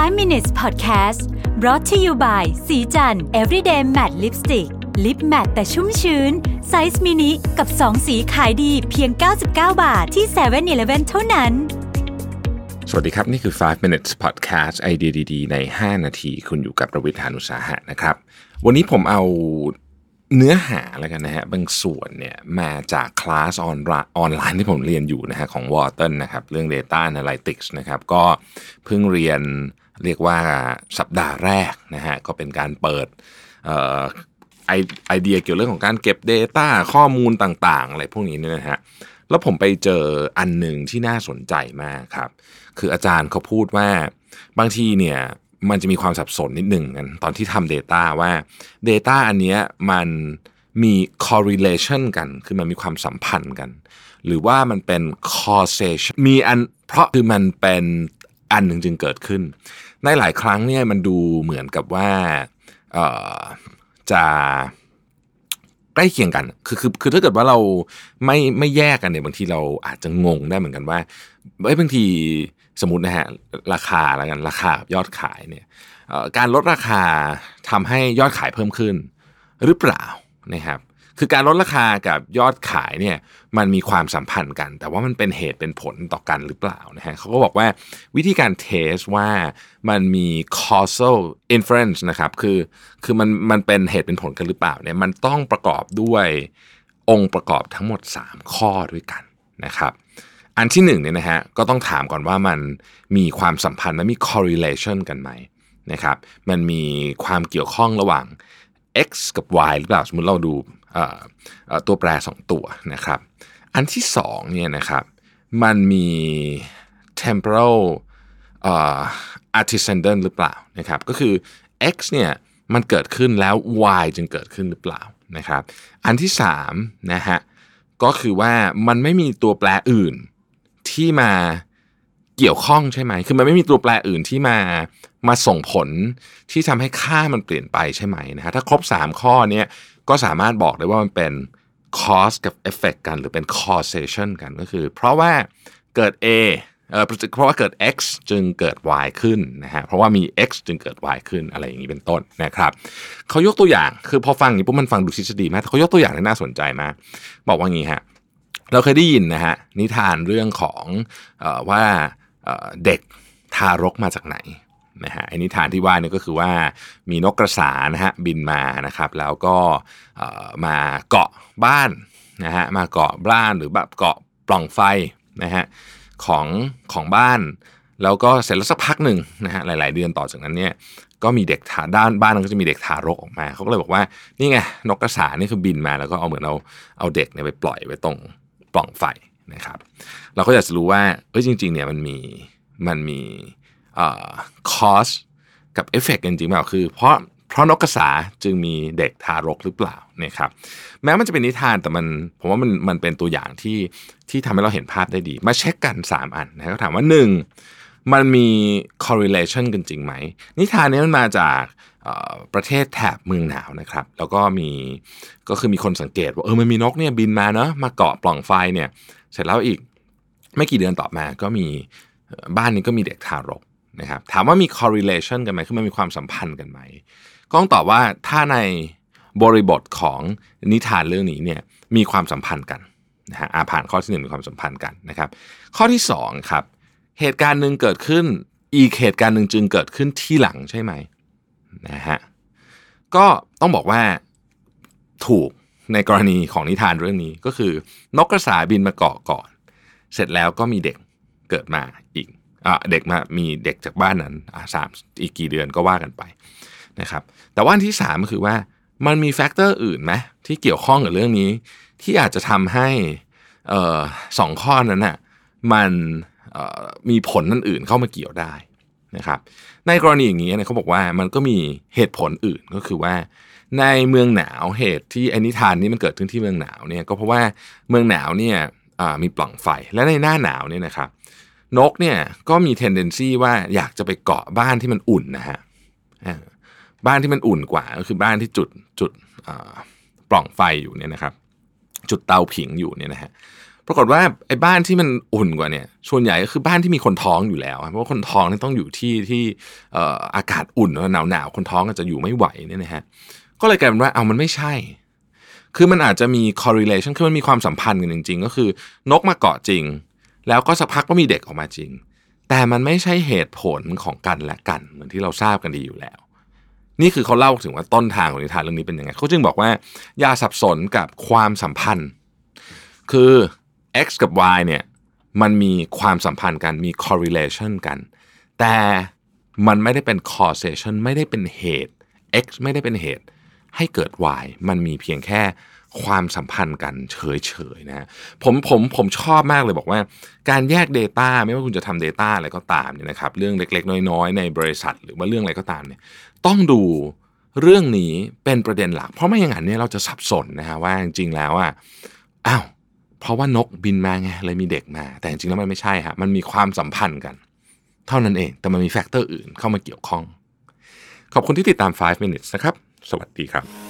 5 minutes podcast brought to you by ศรีจันทร์ everyday matte lipstick lip matte แต่ชุ่มชื้น ไซส์มินิกับ 2 สีขายดีเพียง 99 บาทที่7-Eleven เท่านั้น สวัสดีครับ นี่คือ 5 minutes podcast ไอเดียดี ๆ ใน 5 นาที คุณอยู่กับรวิศ หาญอุตสาหะนะครับ วันนี้ผมเอาเนื้อหาแล้วกันนะฮะบางส่วนเนี่ยมาจากคลาสออนออนไลน์ที่ผมเรียนอยู่นะฮะของ w a t นนะครับเรื่อง Data Analytics นะครับก็เพิ่งเรียน เรียกว่าสัปดาห์แรกนะฮะก็เป็นการเปิดไอเดียเกี่ยวเรื่องของการเก็บ Data ข้อมูลต่างๆ อะไรพวกนี้เนี่ยนะฮะแล้วผมไปเจออันหนึ่งที่น่าสนใจมากครับ คืออาจารย์เขาพูดว่าบางทีเนี่ยมันจะมีความสับสนนิดหนึ่งกันตอนที่ทำ Data ว่า Data อันเนี้ยมันมี correlation กัน คือมันมีความสัมพันธ์กัน หรือว่ามันเป็น causation มีอัน เพราะคือมันเป็นอันหนึ่งจึงเกิดขึ้น ในหลายครั้งเนี่ยมันดูเหมือนกับว่าจะใกล้เคียงกัน คือคือคือถ้าเกิดว่าเราไม่ไม่แยกกันเนี่ยบางทีเราอาจจะงงได้เหมือนกันว่าไอ้บางทีสมมตินะฮะราคาแล้วกันราคายอดขายเนี่ยการลดราคาทำให้ยอดขายเพิ่มขึ้นหรือเปล่านะครับ คือการลดราคากับยอดขายเนี่ยมันมีความสัมพันธ์กัน แต่ว่ามันเป็นเหตุเป็นผลต่อกันหรือเปล่านะฮะเขาก็บอกว่าวิธีการเทสว่ามันมี causal inference นะครับคือคือมันมันเป็นเหตุเป็นผลกันหรือเปล่าเนี่ยมันต้องประกอบด้วยองค์ประกอบทั้งหมด 3 ข้อด้วยกันนะครับอันที่หนึ่งเนี่ยนะฮะก็ต้องถามก่อนว่ามันมีความสัมพันธ์และมี correlation กันไหมนะครับมันมีความเกี่ยวข้องระหว่าง x กับ y หรือเปล่า สมมติเราดูตัวแปร 2 ตัวนะครับ อันที่2เนี่ยนะครับ มันมี temporal antecedent หรือเปล่านะครับ ก็คือ x เนี่ยมันเกิดขึ้นแล้ว y จึงเกิดขึ้นหรือเปล่านะครับ อันที่3นะฮะก็คือว่ามันไม่มีตัวแปรอื่นที่มาเกี่ยวข้องใช่ไหม คือมันไม่มีตัวแปรอื่นที่มา มาส่งผลที่ทำให้ค่ามันเปลี่ยนไปใช่ไหมนะฮะถ้าครบ 3 ข้อนี้ก็สามารถบอกได้ว่ามันเป็น cause กับ effect กันหรือเป็น causation กันก็คือ เพราะว่าเกิด A เออเพราะว่าเกิด x จึงเกิด y ขึ้นนะฮะเพราะว่ามี x จึงเกิด y ขึ้นอะไรอย่างนี้เป็นต้นนะครับเขายกตัวอย่างคือพอฟังอย่างนี้ปุ๊บมันฟังดูทฤษฎีมากเขายกตัวอย่างที่น่าสนใจมากบอกว่างี้ฮะเราเคยได้ยินนะฮะนิทานเรื่องของอว่าเด็กทารกมาจากไหน นะฮะไอ้นิทานที่ว่านี่ก็คือว่ามีนกกระสานะฮะบินมานะครับแล้วก็มาเกาะบ้านนะฮะมาเกาะบ้านหรือแบบเกาะปล่องไฟนะฮะของของบ้าน แล้วก็เสร็จแล้วสักพักหนึ่งนะฮะหลาย ๆ เดือนต่อจากนั้นเนี่ยก็มีเด็กทาด้านบ้านก็จะมีเด็กทารกออกมาเขาก็เลยบอกว่านี่ไงนกกระสานี่คือบินมาแล้วก็เอาเหมือนเอาเอาเด็กเนี่ยไปปล่อยไว้ตรงปล่องไฟนะครับ เราก็อยากจะรู้ว่าเอ้ยจริง ๆ เนี่ยมันมีมันมี cause กับเอฟเฟกต์จริงๆเปล่าคือ เพราะเพราะนกกระสาจึงมีเด็กทารกหรือเปล่านะครับแม้มันจะเป็นนิทานแต่มันผมว่ามันมันเป็นตัวอย่างที่ที่ทำให้เราเห็นภาพได้ดี มาเช็คกัน 3 อันนะก็ถามว่า 1. มันมี correlation กันจริงไหม นิทานนี้มันมาจากประเทศแถบเมืองหนาวนะครับ แล้วก็มีก็คือมีคนสังเกตว่าเออมันมีนกเนี่ยบินมาเนาะมาเกาะปล่องไฟเนี่ยเสร็จแล้วอีกไม่กี่เดือนต่อมาก็มีบ้านนี้ก็มีเด็กทารก นะครับถามว่ามี correlation กันไหมคือมันมีความสัมพันธ์กันไหมก็ต้องตอบว่าถ้าในบริบทของนิทานเรื่องนี้เนี่ยมีความสัมพันธ์กันนะฮะอาผ่านข้อที่หนึ่งมีความสัมพันธ์กันนะครับ ข้อที่สองครับเหตุการณ์หนึ่งเกิดขึ้นอีกเหตุการณ์หนึ่งจึงเกิดขึ้นที่หลังใช่ไหมนะฮะก็ต้องบอกว่าถูกในกรณีของนิทานเรื่องนี้ก็คือนกกระสาบินมาเกาะก่อน เสร็จแล้วก็มีเด็กเกิดมาอีก เด็กมามีเด็กจากบ้านนั้นสามอีกกี่เดือนก็ว่ากันไปนะครับแต่ว่าที่สามก็คือว่ามันมี factor อื่นไหมที่เกี่ยวข้องกับเรื่องนี้ ที่อาจจะทำให้ออสองข้อนั้นน่ะมันมีผลนั่นอื่นเข้ามาเกี่ยวได้นะครับในกรณีอย่างนี้เนี่ยเขาบอกว่ามันก็มีเหตุผลอื่นก็คือว่า ในเมืองหนาวเหตุที่อนิทานนี้มันเกิดขึ้นที่เมืองหนาวเนี่ยก็เพราะว่าเมืองหนาวเนี่ยมีปล่องไฟและในหน้าหนาวเนี่ยนะครับ นกเนี่ยก็มี tendency ว่าอยากจะไปเกาะบ้านที่มันอุ่นนะฮะบ้านที่มันอุ่นกว่าก็คือบ้านที่จุดจุดปล่องไฟอยู่เนี่ยนะครับ จุดเตาผิงอยู่เนี่ยนะฮะปรากฏว่าไอ้บ้านที่มันอุ่นกว่าเนี่ยส่วนใหญ่ก็คือบ้านที่มีคนท้องอยู่แล้ว เพราะว่าคนท้องนี่ต้องอยู่ที่ที่อากาศอุ่นหนาวหนาวคนท้องก็จะอยู่ไม่ไหวเนี่ยนะฮะก็เลยกลายเป็นว่าเอามันไม่ใช่ คือมันอาจจะมี correlation คือมันมีความสัมพันธ์กันจริง ๆ ก็คือนกมาเกาะจริง แล้วก็สักพักก็มีเด็กออกมาจริง แต่มันไม่ใช่เหตุผลของกันและกันเหมือนที่เราทราบกันดีอยู่แล้ว นี่คือเขาเล่าถึงว่าต้นทางของนิทานเรื่องนี้เป็นยังไงเขาจึงบอกว่า อย่าสับสนกับความสัมพันธ์ คือ x กับ y เนี่ยมันมีความสัมพันธ์กันมี correlation กัน แต่มันไม่ได้เป็น causation ไม่ได้เป็นเหตุ x ไม่ได้เป็นเหตุให้เกิด y มันมีเพียงแค่ ความสัมพันธ์กันเฉยๆนะผมผมผมชอบมากเลยบอกว่า การแยก Data ไม่ว่าคุณจะทำ Data อะไรก็ตามเนี่ยนะครับเรื่องเล็กๆ น้อยๆ ในบริษัท หรือว่าเรื่องอะไรก็ตามเนี่ยต้องดูเรื่องนี้เป็นประเด็นหลัก เพราะไม่อย่างนั้นเนี่ยเราจะสับสนนะฮะว่าจริงๆแล้วอะอ้าวเพราะว่านกบินมาไงเลยมีเด็กมา แต่จริงๆแล้วมันไม่ใช่ฮะมันมีความสัมพันธ์กัน เท่านั้นเองแต่มันมีแฟกเตอร์อื่นเข้ามาเกี่ยวข้อง ขอบคุณที่ติดตาม 5 minutes นะครับ สวัสดีครับ